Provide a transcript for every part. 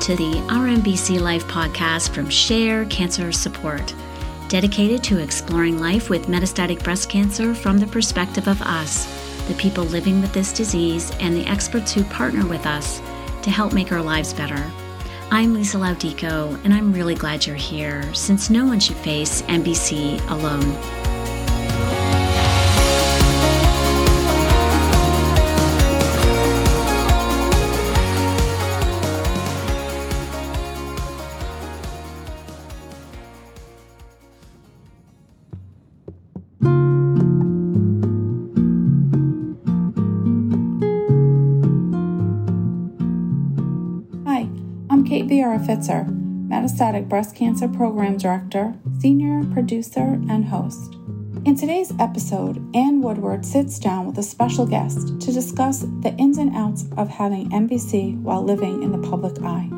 to the Our MBC Life podcast from Share Cancer Support, dedicated to exploring life with metastatic breast cancer from the perspective of us, the people living with this disease, and the experts who partner with us to help make our lives better. I'm Lisa Laudico, and I'm really glad you're here since no one should face MBC alone. Fitzer, Metastatic Breast Cancer Program Director, Senior Producer, and Host. In today's episode, Anne Woodward sits down with a special guest to discuss the ins and outs of having MBC while living in the public eye.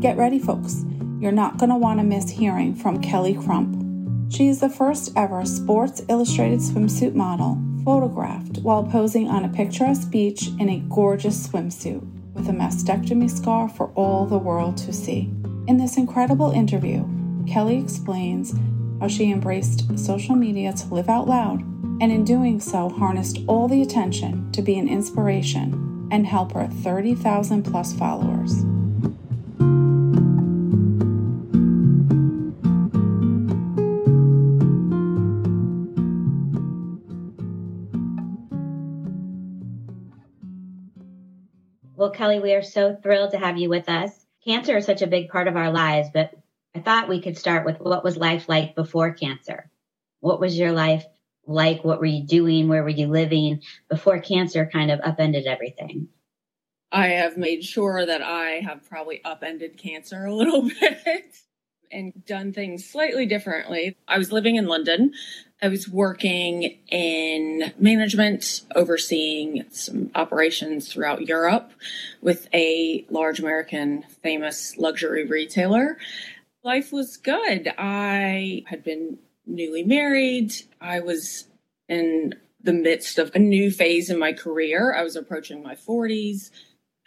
Get ready, folks. You're not going to want to miss hearing from Kelly Crump. She is the first ever Sports Illustrated swimsuit model photographed while posing on a picturesque beach in a gorgeous swimsuit with a mastectomy scar for all the world to see. In this incredible interview, Kelly explains how she embraced social media to live out loud, and in doing so, harnessed all the attention to be an inspiration and help her 30,000 plus followers. Kelly, we are so thrilled to have you with us. Cancer is such a big part of our lives, but I thought we could start with what was life like before cancer? What was your life like? What were you doing? Where were you living before cancer kind of upended everything? I have made sure that I have probably upended cancer a little bit and done things slightly differently. I was living in London I was working in management, overseeing some operations throughout Europe with a large American famous luxury retailer. Life was good. I had been newly married. I was in the midst of a new phase in my career. I was approaching my 40s.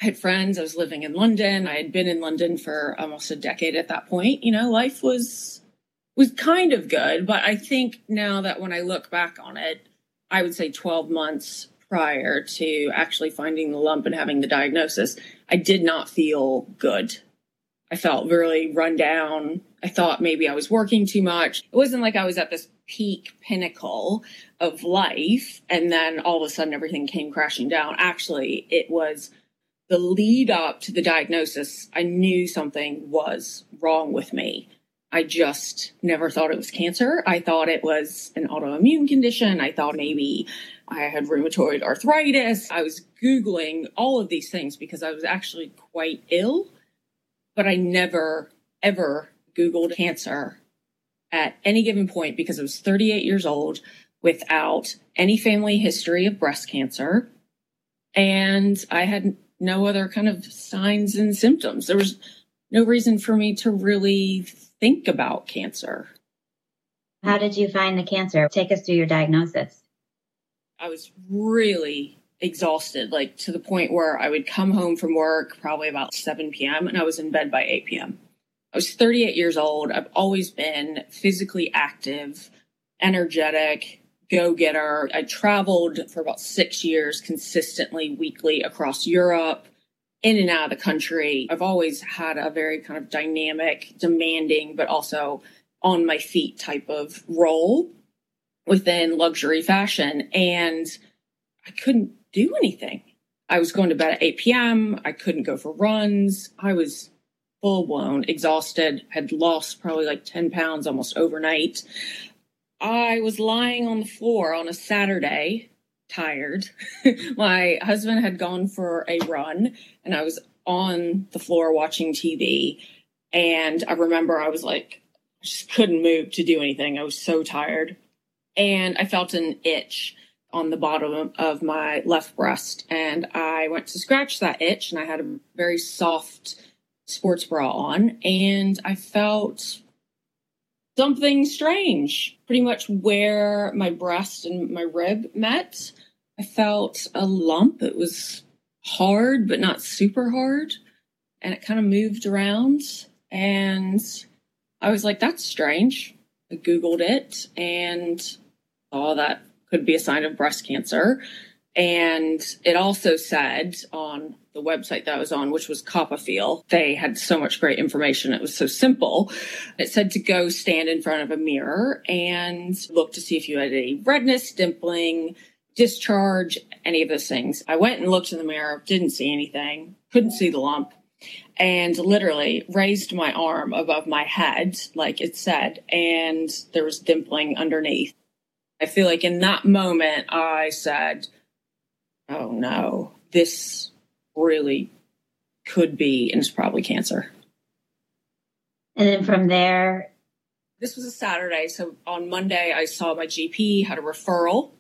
I had friends. I was living in London. I had been in London for almost a decade at that point. You know, life was was kind of good. But I think now that when I look back on it, I would say 12 months prior to actually finding the lump and having the diagnosis, I did not feel good. I felt really run down. I thought maybe I was working too much. It wasn't like I was at this peak pinnacle of life and then all of a sudden everything came crashing down. Actually, it was the lead up to the diagnosis. I knew something was wrong with me. I just never thought it was cancer. I thought it was an autoimmune condition. I thought maybe I had rheumatoid arthritis. I was Googling all of these things because I was actually quite ill, but I never, ever Googled cancer at any given point because I was 38 years old without any family history of breast cancer. And I had no other kind of signs and symptoms. There was no reason for me to really think about cancer. How did you find the cancer? Take us through your diagnosis. I was really exhausted, like to the point where I would come home from work probably about 7 p.m. and I was in bed by 8 p.m. I was 38 years old. I've always been physically active, energetic, go getter. I traveled for about six years consistently, weekly across Europe in and out of the country. I've always had a very kind of dynamic, demanding, but also on my feet type of role within luxury fashion. And I couldn't do anything. I was going to bed at 8 p.m. I couldn't go for runs. I was full blown exhausted, had lost probably like 10 pounds almost overnight. I was lying on the floor on a Saturday tired. my husband had gone for a run and I was on the floor watching TV. And I remember I was like, just couldn't move to do anything. I was so tired. And I felt an itch on the bottom of my left breast. And I went to scratch that itch and I had a very soft sports bra on. And I felt something strange, pretty much where my breast and my rib met. I felt a lump. It was hard, but not super hard. and it kind of moved around. And I was like, that's strange. I Googled it and saw that could be a sign of breast cancer. And it also said on the website that I was on, which was CoppaFeel, they had so much great information. It was so simple. It said to go stand in front of a mirror and look to see if you had any redness, dimpling, discharge, any of those things. I went and looked in the mirror, didn't see anything, couldn't see the lump, and literally raised my arm above my head, like it said, and there was dimpling underneath. I feel like in that moment, I said, oh no, this really could be, and it's probably cancer. And then from there, this was a Saturday. So on Monday, I saw my GP, had a referral,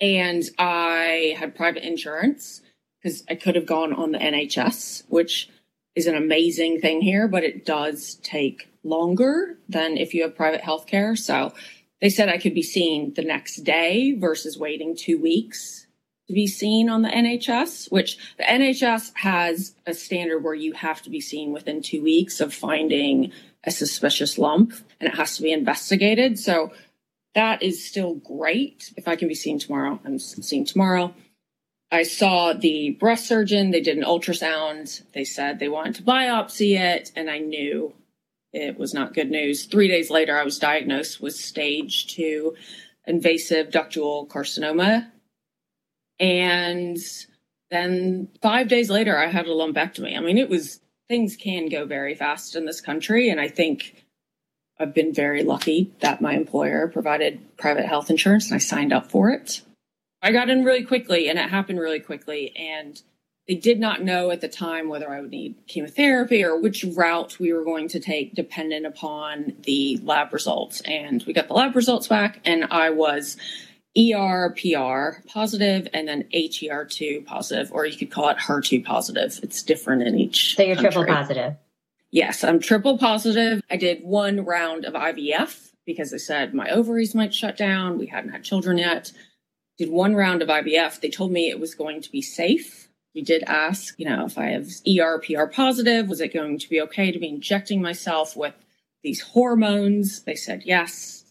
and I had private insurance because I could have gone on the NHS, which is an amazing thing here, but it does take longer than if you have private health care. So they said I could be seen the next day versus waiting two weeks to be seen on the NHS, which the NHS has a standard where you have to be seen within two weeks of finding a suspicious lump and it has to be investigated. So that is still great. If I can be seen tomorrow, I'm seen tomorrow. I saw the breast surgeon. They did an ultrasound. They said they wanted to biopsy it, and I knew it was not good news. Three days later, I was diagnosed with stage two invasive ductal carcinoma and then five days later, I had a lumpectomy. I mean, it was things can go very fast in this country. And I think I've been very lucky that my employer provided private health insurance and I signed up for it. I got in really quickly and it happened really quickly. And they did not know at the time whether I would need chemotherapy or which route we were going to take dependent upon the lab results. And we got the lab results back and I was ERPR positive and then HER2 positive, or you could call it HER2 positive. It's different in each. So you're country. triple positive. Yes, I'm triple positive. I did one round of IVF because they said my ovaries might shut down. We hadn't had children yet. Did one round of IVF. They told me it was going to be safe. We did ask, you know, if I have ERPR positive, was it going to be okay to be injecting myself with these hormones? They said yes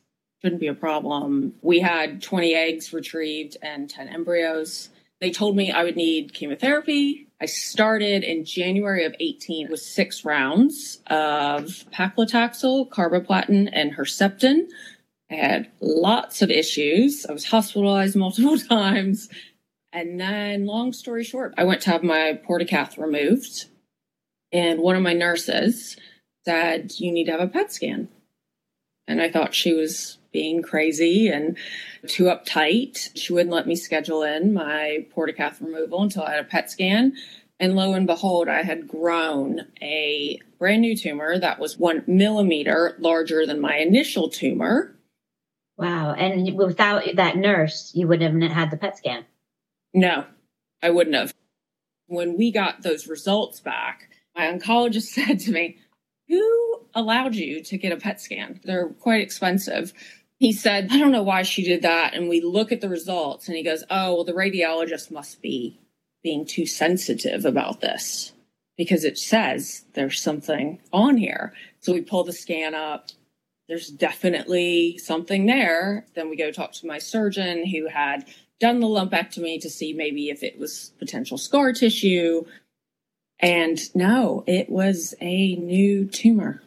shouldn't be a problem. We had 20 eggs retrieved and 10 embryos. They told me I would need chemotherapy. I started in January of 18 with six rounds of paclitaxel, carboplatin, and Herceptin. I had lots of issues. I was hospitalized multiple times. And then, long story short, I went to have my portacath removed. And one of my nurses said, You need to have a PET scan. And I thought she was being crazy and too uptight. She wouldn't let me schedule in my portacath removal until I had a PET scan. And lo and behold, I had grown a brand new tumor that was one millimeter larger than my initial tumor. Wow. And without that nurse, you wouldn't have had the PET scan. No, I wouldn't have. When we got those results back, my oncologist said to me, Who allowed you to get a PET scan? They're quite expensive he said, I don't know why she did that. And we look at the results and he goes, Oh, well, the radiologist must be being too sensitive about this because it says there's something on here. So we pull the scan up. There's definitely something there. Then we go talk to my surgeon who had done the lumpectomy to see maybe if it was potential scar tissue. And no, it was a new tumor.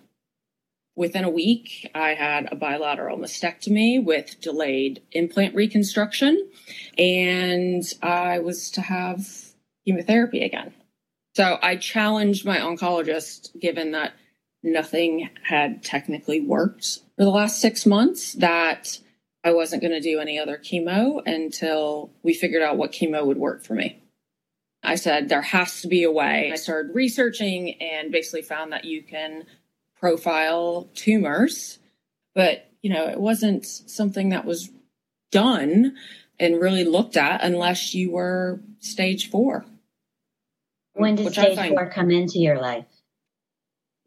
Within a week, I had a bilateral mastectomy with delayed implant reconstruction, and I was to have chemotherapy again. So I challenged my oncologist, given that nothing had technically worked for the last six months, that I wasn't going to do any other chemo until we figured out what chemo would work for me. I said, there has to be a way. I started researching and basically found that you can profile tumors, but you know, it wasn't something that was done and really looked at unless you were stage four. When did stage four come into your life?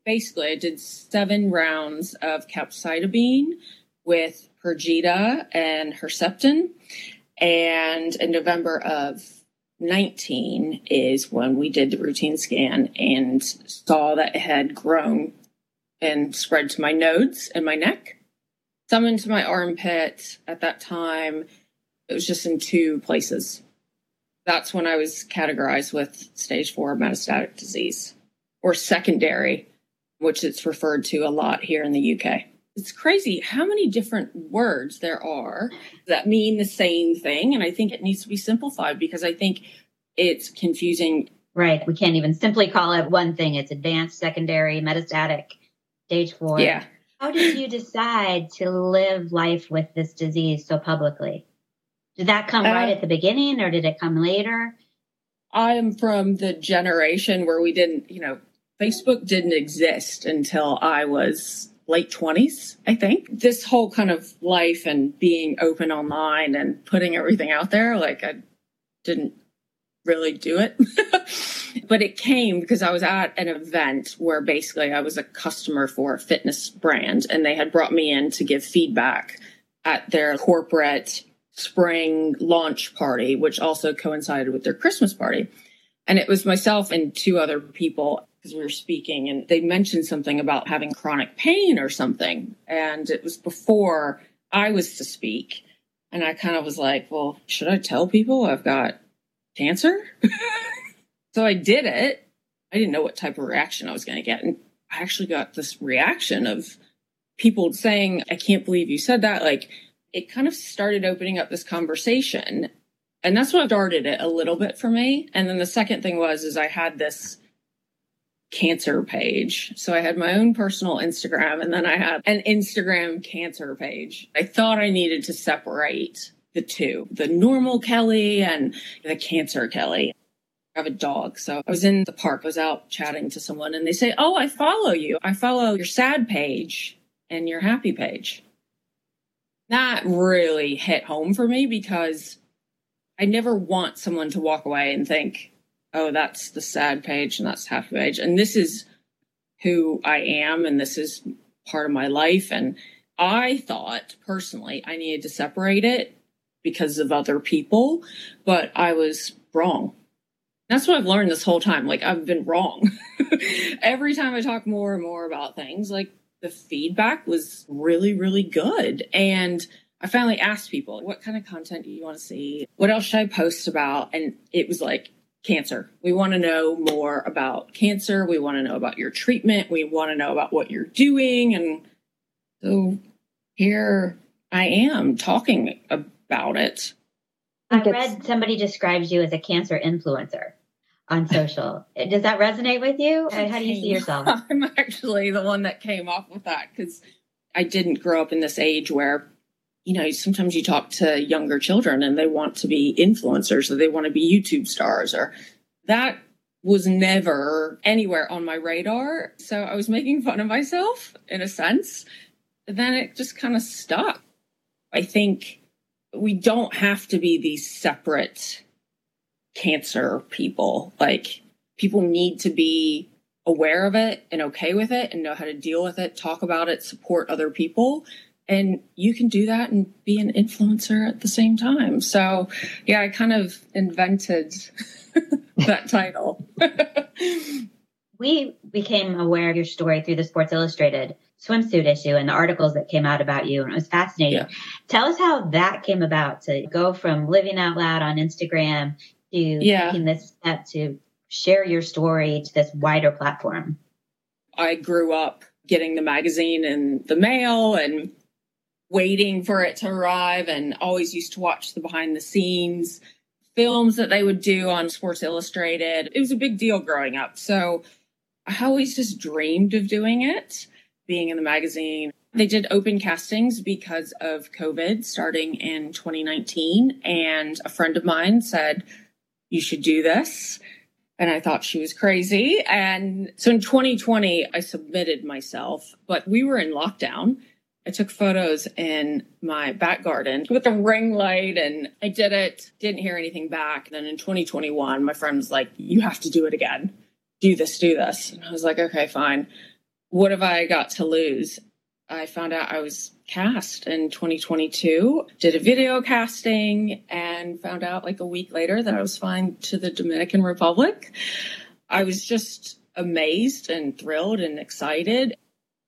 Basically, I did seven rounds of capecitabine with Perjeta and Herceptin. And in November of 19 is when we did the routine scan and saw that it had grown and spread to my nodes and my neck, some into my armpit. At that time, it was just in two places. That's when I was categorized with stage four metastatic disease or secondary, which it's referred to a lot here in the UK. It's crazy how many different words there are that mean the same thing. And I think it needs to be simplified because I think it's confusing. Right. We can't even simply call it one thing. It's advanced, secondary, metastatic, stage four. Yeah. How did you decide to live life with this disease so publicly? Did that come uh, right at the beginning or did it come later? I'm from the generation where we didn't, you know, Facebook didn't exist until I was late 20s, I think. This whole kind of life and being open online and putting everything out there, like I didn't really do it. but it came because I was at an event where basically I was a customer for a fitness brand and they had brought me in to give feedback at their corporate spring launch party, which also coincided with their Christmas party. And it was myself and two other people because we were speaking and they mentioned something about having chronic pain or something. And it was before I was to speak. And I kind of was like, well, should I tell people I've got cancer? so I did it. I didn't know what type of reaction I was going to get. And I actually got this reaction of people saying, I can't believe you said that. Like it kind of started opening up this conversation. And that's what started it a little bit for me. And then the second thing was, is I had this cancer page. So I had my own personal Instagram and then I had an Instagram cancer page. I thought I needed to separate the two, the normal Kelly and the cancer Kelly. I have a dog. So I was in the park, I was out chatting to someone and they say, Oh, I follow you. I follow your sad page and your happy page. That really hit home for me because I never want someone to walk away and think, oh, that's the sad page and that's the happy page. And this is who I am and this is part of my life. And I thought personally I needed to separate it because of other people, but I was wrong. That's what I've learned this whole time. Like I've been wrong. Every time I talk more and more about things, like the feedback was really, really good. And I finally asked people, what kind of content do you want to see? What else should I post about? And it was like, cancer. We want to know more about cancer. We want to know about your treatment. We want to know about what you're doing. And so here I am talking about it. I read somebody describes you as a cancer influencer on social. Does that resonate with you? How do you see yourself? I'm actually the one that came off with that because I didn't grow up in this age where you know, sometimes you talk to younger children and they want to be influencers or they want to be YouTube stars or that was never anywhere on my radar. So I was making fun of myself in a sense. And then it just kind of stuck. I think we don't have to be these separate cancer people. Like people need to be aware of it and okay with it and know how to deal with it, talk about it, support other people and you can do that and be an influencer at the same time. So, yeah, I kind of invented that title. we became aware of your story through the Sports Illustrated swimsuit issue and the articles that came out about you, and it was fascinating. Yeah. Tell us how that came about to go from living out loud on Instagram to yeah. taking this step to share your story to this wider platform. I grew up getting the magazine in the mail and waiting for it to arrive and always used to watch the behind the scenes films that they would do on Sports Illustrated. It was a big deal growing up. So I always just dreamed of doing it, being in the magazine. They did open castings because of COVID starting in 2019. And a friend of mine said, You should do this. And I thought she was crazy. And so in 2020, I submitted myself, but we were in lockdown. I took photos in my back garden with a ring light and I did it, didn't hear anything back. And Then in 2021, my friend was like, You have to do it again. Do this, do this. And I was like, Okay, fine. What have I got to lose? I found out I was cast in 2022. Did a video casting and found out like a week later that I was flying to the Dominican Republic. I was just amazed and thrilled and excited.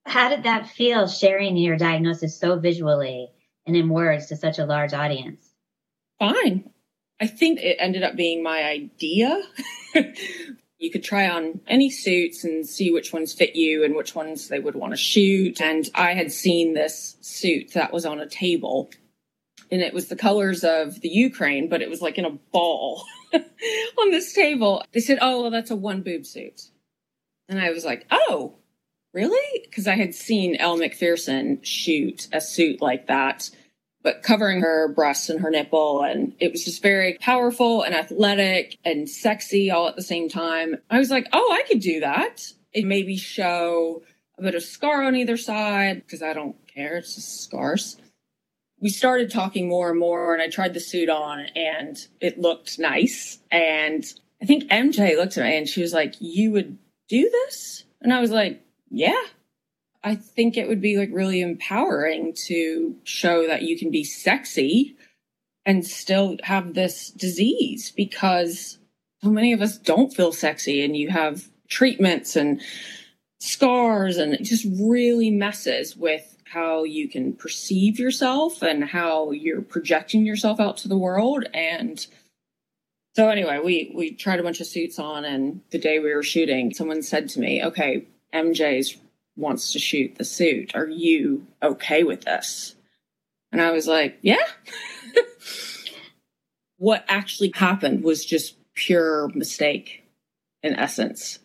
How did that feel sharing your diagnosis so visually and in words to such a large audience? Fine. I think it ended up being my idea. you could try on any suits and see which ones fit you and which ones they would want to shoot. And I had seen this suit that was on a table and it was the colors of the Ukraine, but it was like in a ball on this table. They said, Oh, well, that's a one boob suit. And I was like, Oh, really? Because I had seen Elle Macpherson shoot a suit like that but covering her breasts and her nipple. And it was just very powerful and athletic and sexy all at the same time. I was like, oh, I could do that. It maybe show a bit of scar on either side because I don't care. It's just scars. We started talking more and more, and I tried the suit on, and it looked nice. And I think MJ looked at me and she was like, You would do this? And I was like, Yeah, I think it would be like really empowering to show that you can be sexy and still have this disease because so many of us don't feel sexy and you have treatments and scars and it just really messes with how you can perceive yourself and how you're projecting yourself out to the world. And so anyway we we tried a bunch of suits on and the day we were shooting someone said to me okay mj's wants to shoot the suit. Are you okay with this? And I was like, yeah. what actually happened was just pure mistake in essence.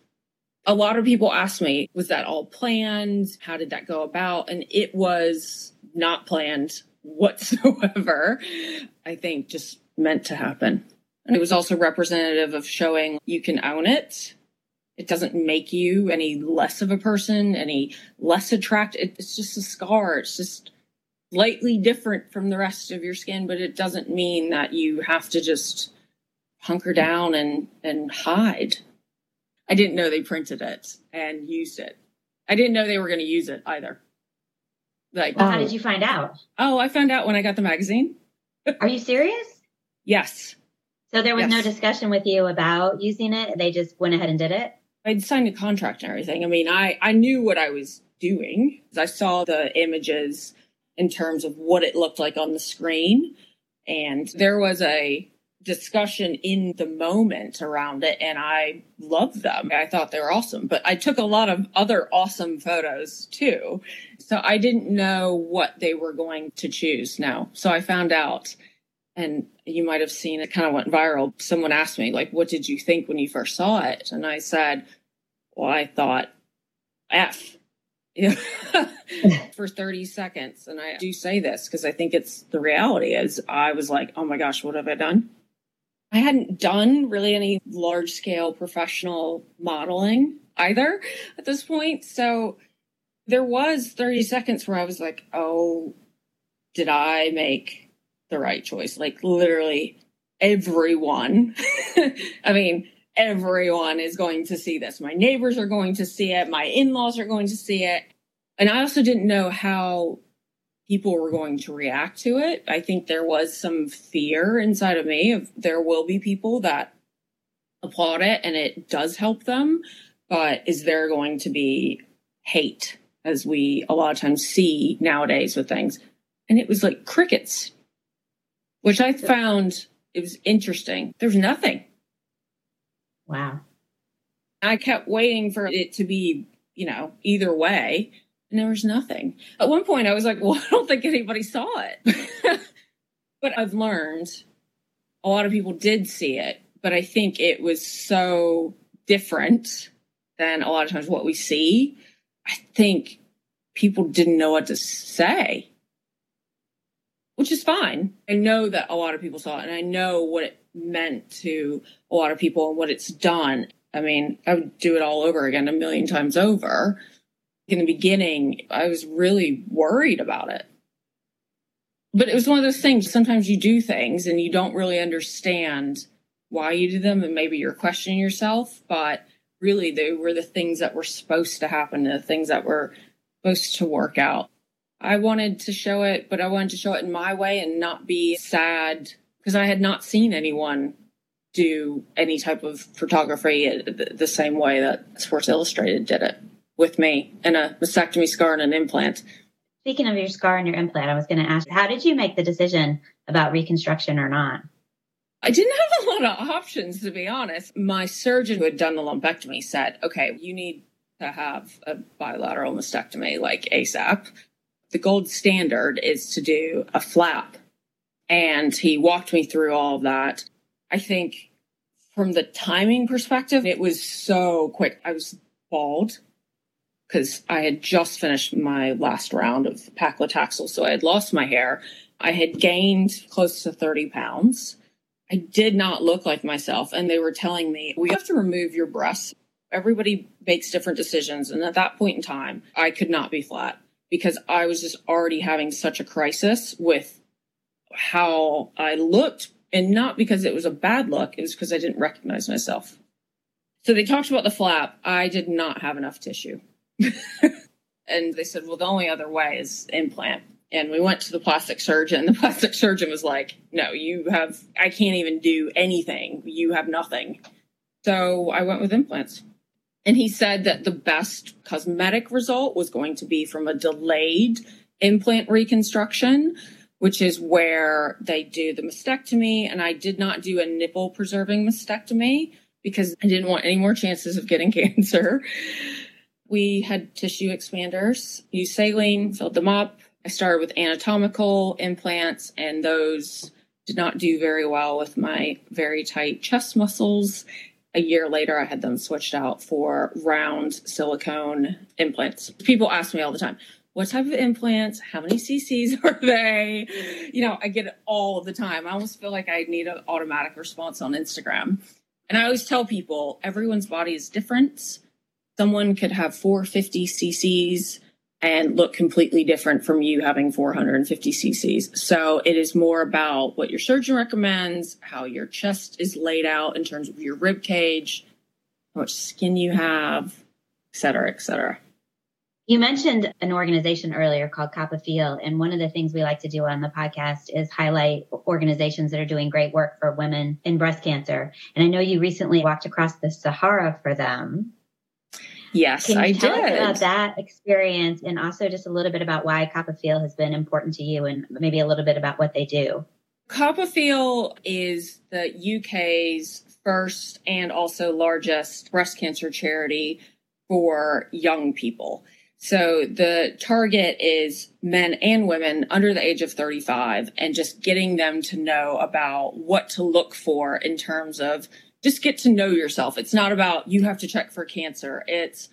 A lot of people ask me, was that all planned? How did that go about? And it was not planned whatsoever. I think just meant to happen. And it was also representative of showing you can own it it doesn't make you any less of a person, any less attractive. It's just a scar. It's just slightly different from the rest of your skin, but it doesn't mean that you have to just hunker down and, and hide. I didn't know they printed it and used it. I didn't know they were going to use it either. Like, well, how did you find out? Oh, I found out when I got the magazine. Are you serious? Yes. So there was yes. no discussion with you about using it. They just went ahead and did it. I'd signed a contract and everything. I mean, I, I knew what I was doing. I saw the images in terms of what it looked like on the screen. And there was a discussion in the moment around it and I loved them. I thought they were awesome, but I took a lot of other awesome photos too. So I didn't know what they were going to choose now. So I found out and you might have seen it kind of went viral. Someone asked me, like, what did you think when you first saw it? And I said, well, I thought, F. for 30 seconds. And I do say this because I think it's the reality is I was like, oh my gosh, what have I done? I hadn't done really any large scale professional modeling either at this point. So there was 30 seconds where I was like, oh, did I make the right choice. Like literally everyone. I mean, everyone is going to see this. My neighbors are going to see it. My in laws are going to see it. And I also didn't know how people were going to react to it. I think there was some fear inside of me of there will be people that applaud it and it does help them, but is there going to be hate as we a lot of times see nowadays with things? And it was like crickets which I found it was interesting. There's nothing. Wow. I kept waiting for it to be, you know, either way, and there was nothing. At one point, I was like, well, I don't think anybody saw it. but I've learned a lot of people did see it, but I think it was so different than a lot of times what we see. I think people didn't know what to say which is fine. I know that a lot of people saw it and I know what it meant to a lot of people and what it's done. I mean, I would do it all over again a million times over. In the beginning, I was really worried about it. But it was one of those things. Sometimes you do things and you don't really understand why you do them, and maybe you're questioning yourself, but really they were the things that were supposed to happen, the things that were supposed to work out. I wanted to show it, but I wanted to show it in my way and not be sad because I had not seen anyone do any type of photography uh, the same way that Sports Illustrated did it with me and a mastectomy scar and an implant. Speaking of your scar and your implant, I was going to ask, how did you make the decision about reconstruction or not? I didn't have a lot of options, to be honest. My surgeon who had done the lumpectomy said, okay, you need to have a bilateral mastectomy like ASAP. The gold standard is to do a flap. And he walked me through all of that. I think from the timing perspective, it was so quick. I was bald because I had just finished my last round of paclitaxel. So I had lost my hair. I had gained close to 30 pounds. I did not look like myself. And they were telling me, we have to remove your breasts. Everybody makes different decisions. And at that point in time, I could not be flat because I was just already having such a crisis with how I looked. And not because it was a bad look, it was because I didn't recognize myself. So they talked about the flap. I did not have enough tissue. and they said, well, the only other way is implant. And we went to the plastic surgeon. The plastic surgeon was like, no, you have, I can't even do anything. You have nothing. So I went with implants. And he said that the best cosmetic result was going to be from a delayed implant reconstruction, which is where they do the mastectomy. And I did not do a nipple preserving mastectomy because I didn't want any more chances of getting cancer. We had tissue expanders, used saline, filled them up. I started with anatomical implants, and those did not do very well with my very tight chest muscles. A year later, I had them switched out for round silicone implants. People ask me all the time, what type of implants? How many CCs are they? You know, I get it all the time. I almost feel like I need an automatic response on Instagram. And I always tell people everyone's body is different someone could have 450 cc's and look completely different from you having 450 cc's. So it is more about what your surgeon recommends, how your chest is laid out in terms of your rib cage, how much skin you have, et cetera, et cetera. You mentioned an organization earlier called CoppaFeel, and one of the things we like to do on the podcast is highlight organizations that are doing great work for women in breast cancer. And I know you recently walked across the Sahara for them. Yes, Can you I tell did. us about that experience and also just a little bit about why CoppaFeel has been important to you and maybe a little bit about what they do? CoppaFeel is the UK's first and also largest breast cancer charity for young people. So the target is men and women under the age of 35 and just getting them to know about what to look for in terms of just get to know yourself. It's not about you have to check for cancer. It's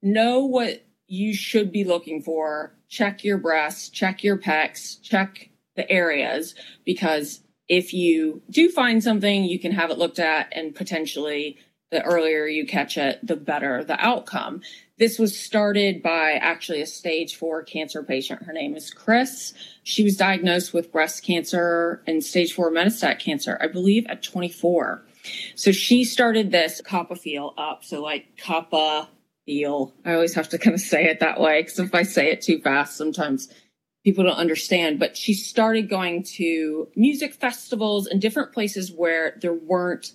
know what you should be looking for. Check your breasts, check your pecs, check the areas because if you do find something, you can have it looked at and potentially the earlier you catch it, the better the outcome. This was started by actually a stage four cancer patient. Her name is Kris. She was diagnosed with breast cancer and stage four metastatic cancer, I believe at 24. So she started this CoppaFeel up. So like Kappa feel. I always have to kind of say it that way because if I say it too fast, sometimes people don't understand. But she started going to music festivals and different places where there weren't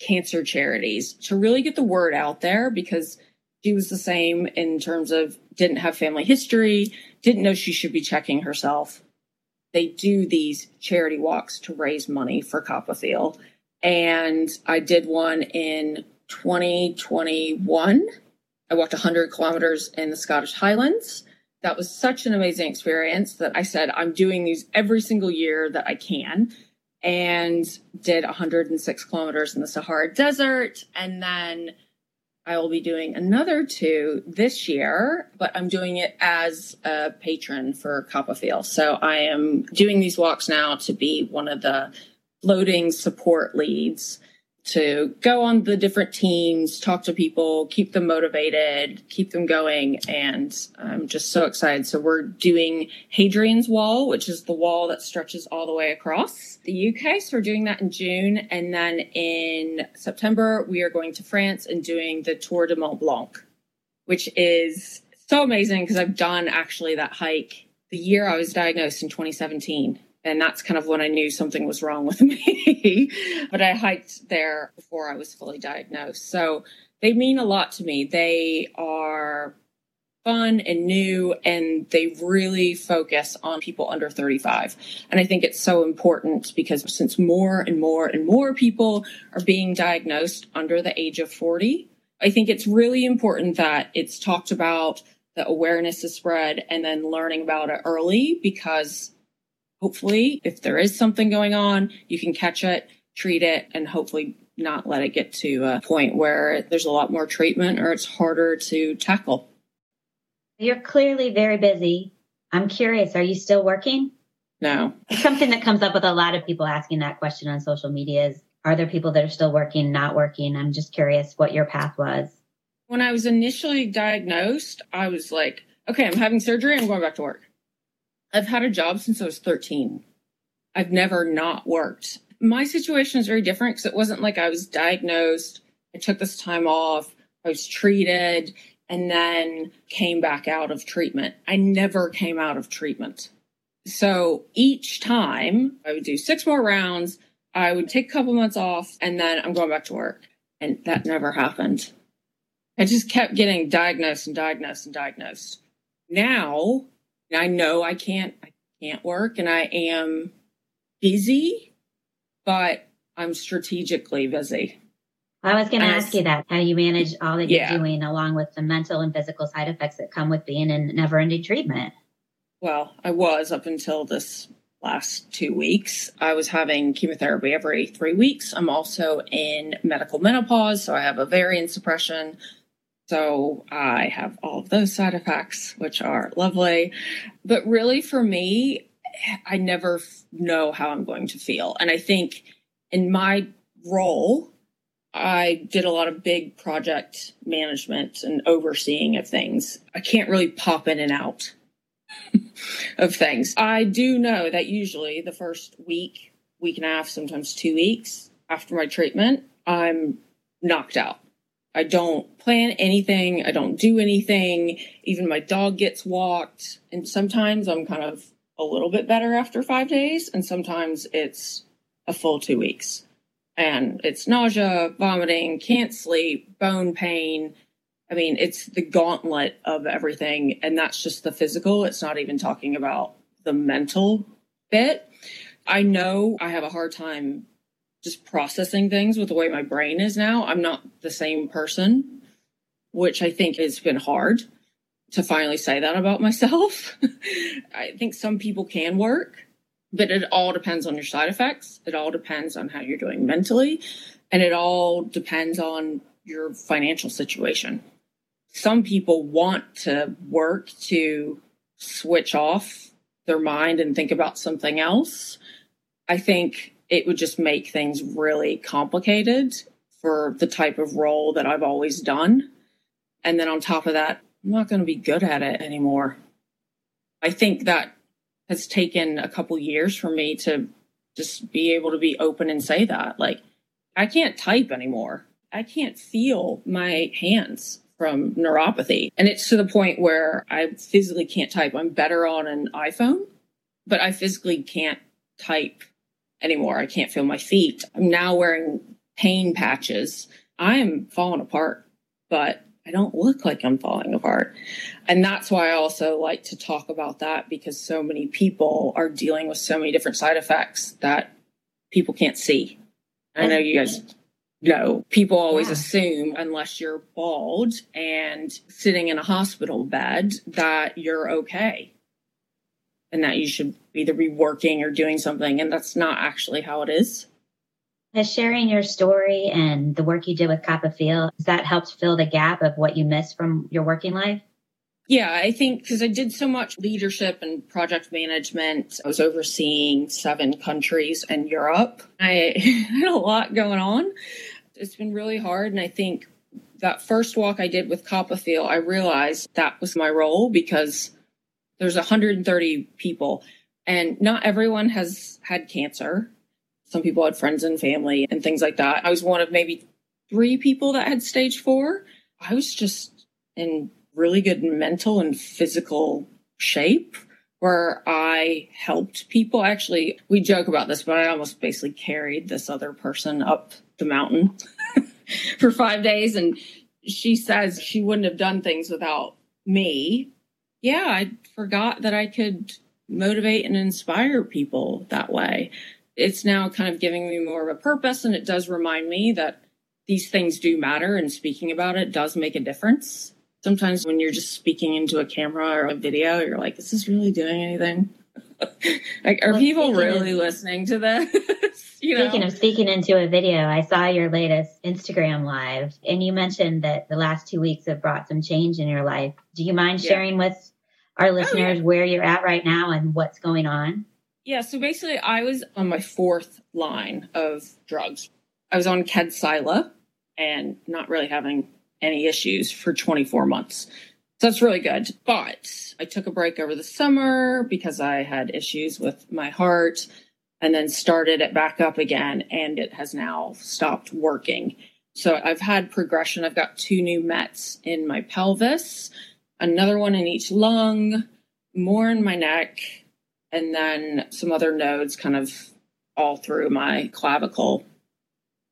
cancer charities to really get the word out there because she was the same in terms of didn't have family history, didn't know she should be checking herself. They do these charity walks to raise money for CoppaFeel and I did one in 2021. I walked 100 kilometers in the Scottish Highlands. That was such an amazing experience that I said, I'm doing these every single year that I can. And did 106 kilometers in the Sahara Desert. And then I will be doing another two this year, but I'm doing it as a patron for CoppaFeel. So I am doing these walks now to be one of the floating support leads to go on the different teams, talk to people, keep them motivated, keep them going. And I'm just so excited. So we're doing Hadrian's Wall, which is the wall that stretches all the way across the UK. So we're doing that in June. And then in September, we are going to France and doing the Tour de Mont Blanc, which is so amazing because I've done actually that hike the year I was diagnosed in 2017. And that's kind of when I knew something was wrong with me. but I hiked there before I was fully diagnosed. So they mean a lot to me. They are fun and new and they really focus on people under 35 and i think it's so important because since more and more and more people are being diagnosed under the age of 40 i think it's really important that it's talked about the awareness is spread and then learning about it early because hopefully if there is something going on you can catch it treat it and hopefully not let it get to a point where there's a lot more treatment or it's harder to tackle you're clearly very busy. I'm curious, are you still working? No. Something that comes up with a lot of people asking that question on social media is are there people that are still working, not working? I'm just curious what your path was. When I was initially diagnosed, I was like, okay, I'm having surgery, I'm going back to work. I've had a job since I was 13. I've never not worked. My situation is very different because it wasn't like I was diagnosed, I took this time off, I was treated, and then came back out of treatment. I never came out of treatment. So each time I would do six more rounds, I would take a couple months off, and then I'm going back to work. And that never happened. I just kept getting diagnosed and diagnosed and diagnosed. Now I know I can't I can't work and I am busy, but I'm strategically busy. I was going to ask you that how you manage all that you're doing along with the mental and physical side effects that come with being in never ending treatment. Well, I was up until this last two weeks. I was having chemotherapy every three weeks. I'm also in medical menopause, so I have ovarian suppression. So I have all of those side effects, which are lovely. But really, for me, I never know how I'm going to feel. And I think in my role, I did a lot of big project management and overseeing of things. I can't really pop in and out of things. I do know that usually the first week, week and a half, sometimes two weeks after my treatment, I'm knocked out. I don't plan anything. I don't do anything. Even my dog gets walked. And sometimes I'm kind of a little bit better after five days. And sometimes it's a full two weeks and it's nausea, vomiting, can't sleep, bone pain. I mean, it's the gauntlet of everything. And that's just the physical. It's not even talking about the mental bit. I know I have a hard time just processing things with the way my brain is now. I'm not the same person, which I think has been hard to finally say that about myself. I think some people can work but it all depends on your side effects. It all depends on how you're doing mentally. And it all depends on your financial situation. Some people want to work to switch off their mind and think about something else. I think it would just make things really complicated for the type of role that I've always done. And then on top of that, I'm not going to be good at it anymore. I think that has taken a couple years for me to just be able to be open and say that. Like, I can't type anymore. I can't feel my hands from neuropathy. And it's to the point where I physically can't type. I'm better on an iPhone, but I physically can't type anymore. I can't feel my feet. I'm now wearing pain patches. I am falling apart, but I don't look like I'm falling apart. And that's why I also like to talk about that because so many people are dealing with so many different side effects that people can't see. I know you guys know people always yeah. assume unless you're bald and sitting in a hospital bed that you're okay and that you should either be working or doing something. And that's not actually how it is. Has sharing your story and the work you did with CoppaFeel, has that helped fill the gap of what you missed from your working life? Yeah, I think because I did so much leadership and project management, I was overseeing seven countries and Europe. I had a lot going on. It's been really hard. And I think that first walk I did with CoppaFeel, I realized that was my role because there's 130 people and not everyone has had cancer. Some people had friends and family and things like that. I was one of maybe three people that had stage four. I was just in really good mental and physical shape where I helped people. Actually, we joke about this, but I almost basically carried this other person up the mountain for five days. And she says she wouldn't have done things without me. Yeah, I forgot that I could motivate and inspire people that way. It's now kind of giving me more of a purpose, and it does remind me that these things do matter, and speaking about it does make a difference. Sometimes when you're just speaking into a camera or a video, you're like, is this really doing anything? like, are well, people really of, listening to this? you know? Speaking of speaking into a video, I saw your latest Instagram live, and you mentioned that the last two weeks have brought some change in your life. Do you mind sharing yeah. with our listeners oh, yeah. where you're at right now and what's going on? Yeah, so basically, I was on my fourth line of drugs. I was on Kadcyla and not really having any issues for 24 months. So that's really good. But I took a break over the summer because I had issues with my heart and then started it back up again and it has now stopped working. So I've had progression. I've got two new METs in my pelvis, another one in each lung, more in my neck, and then some other nodes kind of all through my clavicle.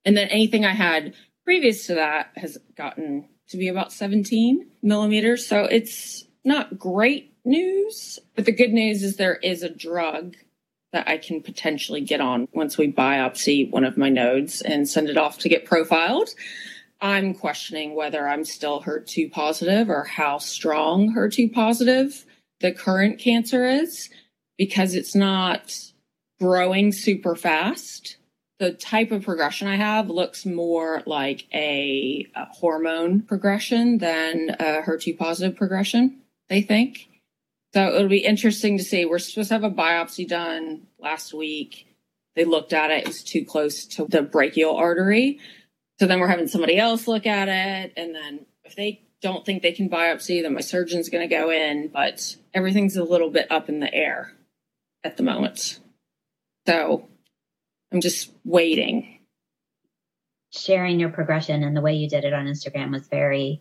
And then anything I had previous to that has gotten to be about 17 millimeters. So it's not great news, but the good news is there is a drug that I can potentially get on once we biopsy one of my nodes and send it off to get profiled. I'm questioning whether I'm still HER2 positive or how strong HER2 positive the current cancer is because it's not growing super fast. The type of progression I have looks more like a, a hormone progression than a HER2 positive progression, they think. So it'll be interesting to see. We're supposed to have a biopsy done last week. They looked at it, it was too close to the brachial artery. So then we're having somebody else look at it. And then if they don't think they can biopsy, then my surgeon's going to go in. But everything's a little bit up in the air at the moment. So I'm just waiting. Sharing your progression and the way you did it on Instagram was very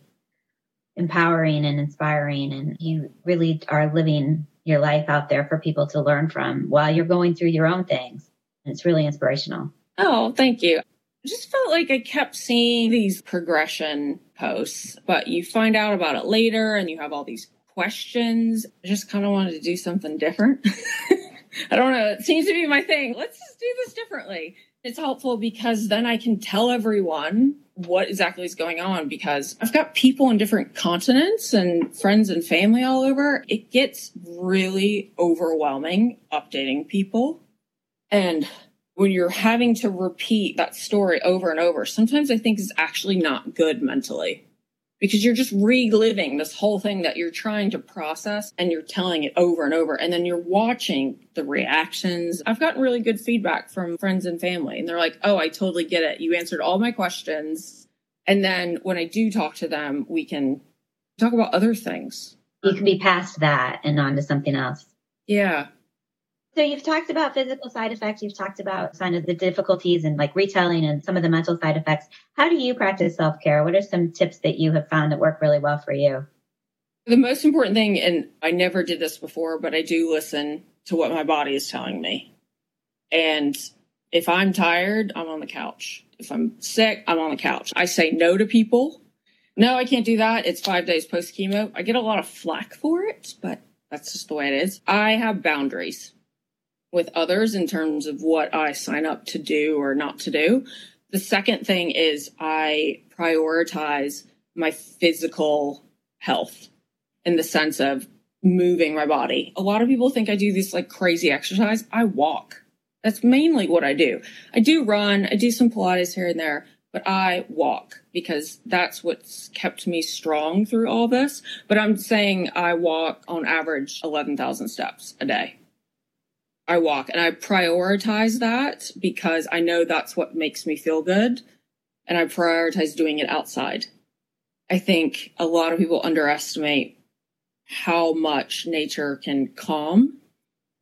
empowering and inspiring. And you really are living your life out there for people to learn from while you're going through your own things. And it's really inspirational. Oh, thank you. Just felt like I kept seeing these progression posts, but you find out about it later and you have all these questions. I just kind of wanted to do something different. I don't know. It seems to be my thing. Let's just do this differently. It's helpful because then I can tell everyone what exactly is going on because I've got people in different continents and friends and family all over. It gets really overwhelming updating people. And when you're having to repeat that story over and over, sometimes I think is actually not good mentally because you're just reliving this whole thing that you're trying to process and you're telling it over and over. And then you're watching the reactions. I've gotten really good feedback from friends and family, and they're like, Oh, I totally get it. You answered all my questions. And then when I do talk to them, we can talk about other things. You can be past that and on to something else. Yeah. So you've talked about physical side effects. You've talked about kind of the difficulties and like retelling and some of the mental side effects. How do you practice self care? What are some tips that you have found that work really well for you? The most important thing, and I never did this before, but I do listen to what my body is telling me. And if I'm tired, I'm on the couch. If I'm sick, I'm on the couch. I say no to people. No, I can't do that. It's five days post chemo. I get a lot of flack for it, but that's just the way it is. I have boundaries with others in terms of what I sign up to do or not to do. The second thing is I prioritize my physical health in the sense of moving my body. A lot of people think I do this like crazy exercise. I walk. That's mainly what I do. I do run, I do some Pilates here and there, but I walk because that's what's kept me strong through all this. But I'm saying I walk on average 11,000 steps a day. I walk and I prioritize that because I know that's what makes me feel good. And I prioritize doing it outside. I think a lot of people underestimate how much nature can calm,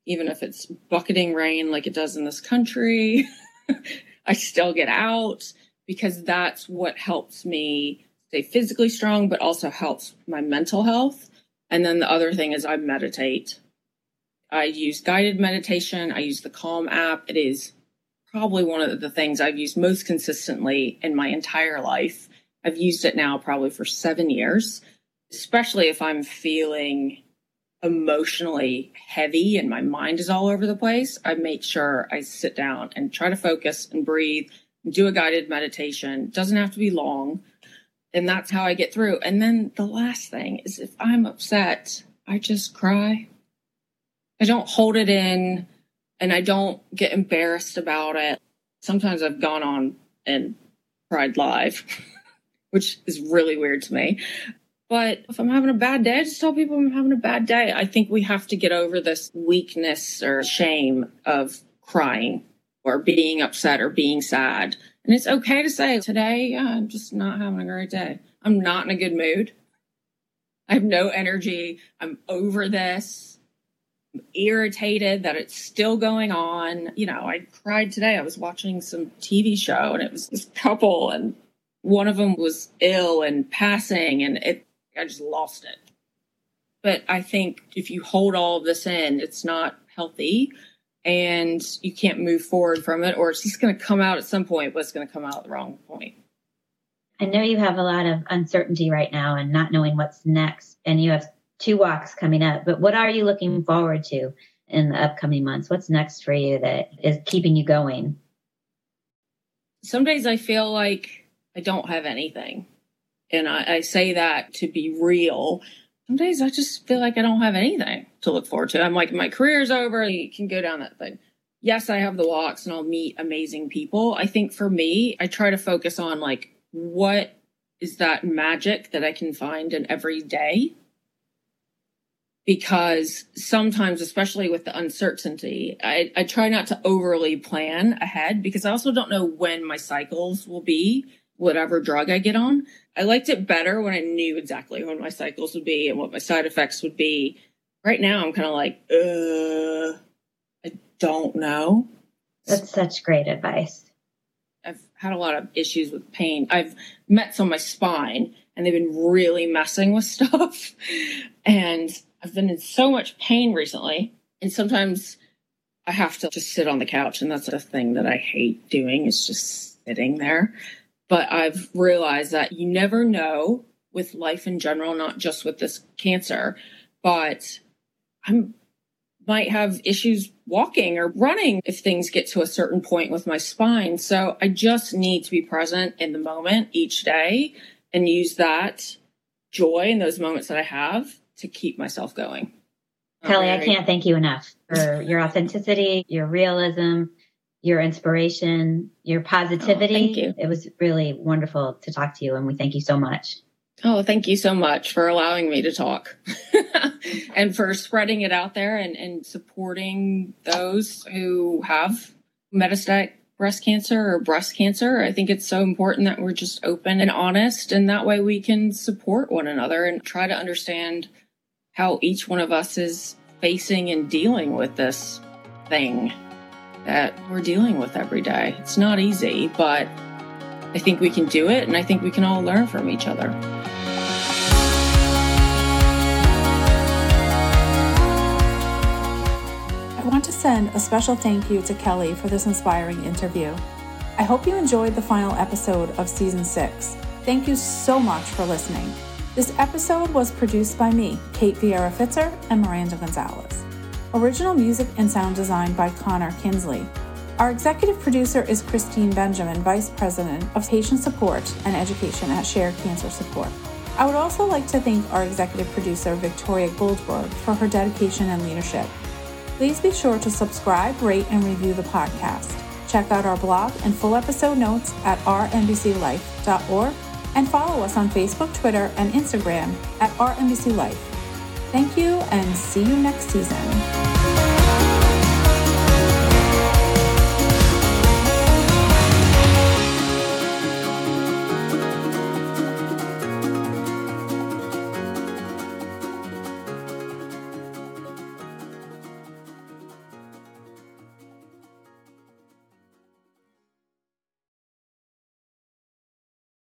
even if it's bucketing rain like it does in this country. I still get out because that's what helps me stay physically strong, but also helps my mental health. And then the other thing is I meditate. I use guided meditation. I use the Calm app. It is probably one of the things I've used most consistently in my entire life. I've used it now probably for seven years, especially if I'm feeling emotionally heavy and my mind is all over the place. I make sure I sit down and try to focus and breathe and do a guided meditation. It doesn't have to be long. And that's how I get through. And then the last thing is if I'm upset, I just cry. I don't hold it in and I don't get embarrassed about it. Sometimes I've gone on and cried live, which is really weird to me. But if I'm having a bad day, I just tell people I'm having a bad day. I think we have to get over this weakness or shame of crying or being upset or being sad. And it's okay to say, today, yeah, I'm just not having a great day. I'm not in a good mood. I have no energy. I'm over this. Irritated that it's still going on. You know, I cried today. I was watching some TV show and it was this couple and one of them was ill and passing and it I just lost it. But I think if you hold all of this in, it's not healthy and you can't move forward from it, or it's just going to come out at some point, but it's going to come out at the wrong point. I know you have a lot of uncertainty right now and not knowing what's next, and you have two walks coming up, but what are you looking forward to in the upcoming months? What's next for you that is keeping you going? Some days I feel like I don't have anything. And I, I say that to be real. Some days I just feel like I don't have anything to look forward to. I'm like, my career's over. You can go down that thing. Yes, I have the walks and I'll meet amazing people. I think for me, I try to focus on like, what is that magic that I can find in every day? Because sometimes, especially with the uncertainty, I, I try not to overly plan ahead because I also don't know when my cycles will be whatever drug I get on. I liked it better when I knew exactly when my cycles would be and what my side effects would be. Right now, I'm kind of like, uh, I don't know. That's such great advice. I've had a lot of issues with pain. I've met on my spine and they've been really messing with stuff. and I've been in so much pain recently. And sometimes I have to just sit on the couch. And that's a thing that I hate doing is just sitting there. But I've realized that you never know with life in general, not just with this cancer, but I might have issues walking or running if things get to a certain point with my spine. So I just need to be present in the moment each day and use that joy in those moments that I have to keep myself going. Kelly, I can't thank you enough for your authenticity, your realism, your inspiration, your positivity. Oh, thank you. It was really wonderful to talk to you, and we thank you so much. Oh, thank you so much for allowing me to talk and for spreading it out there and, and supporting those who have metastatic breast cancer or breast cancer. I think it's so important that we're just open and honest, and that way we can support one another and try to understand how each one of us is facing and dealing with this thing that we're dealing with every day. It's not easy, but I think we can do it and I think we can all learn from each other. I want to send a special thank you to Kelly for this inspiring interview. I hope you enjoyed the final episode of season six. Thank you so much for listening. This episode was produced by me, Kate Vieira Fitzer, and Miranda Gonzalez. Original music and sound design by Connor Kinsley. Our executive producer is Christine Benjamin, Vice President of Patient Support and Education at SHARE Cancer Support. I would also like to thank our executive producer, Victoria Goldberg, for her dedication and leadership. Please be sure to subscribe, rate, and review the podcast. Check out our blog and full episode notes at ourmbclife.org and follow us on Facebook, Twitter, and Instagram at ourmbclife. Thank you and see you next season.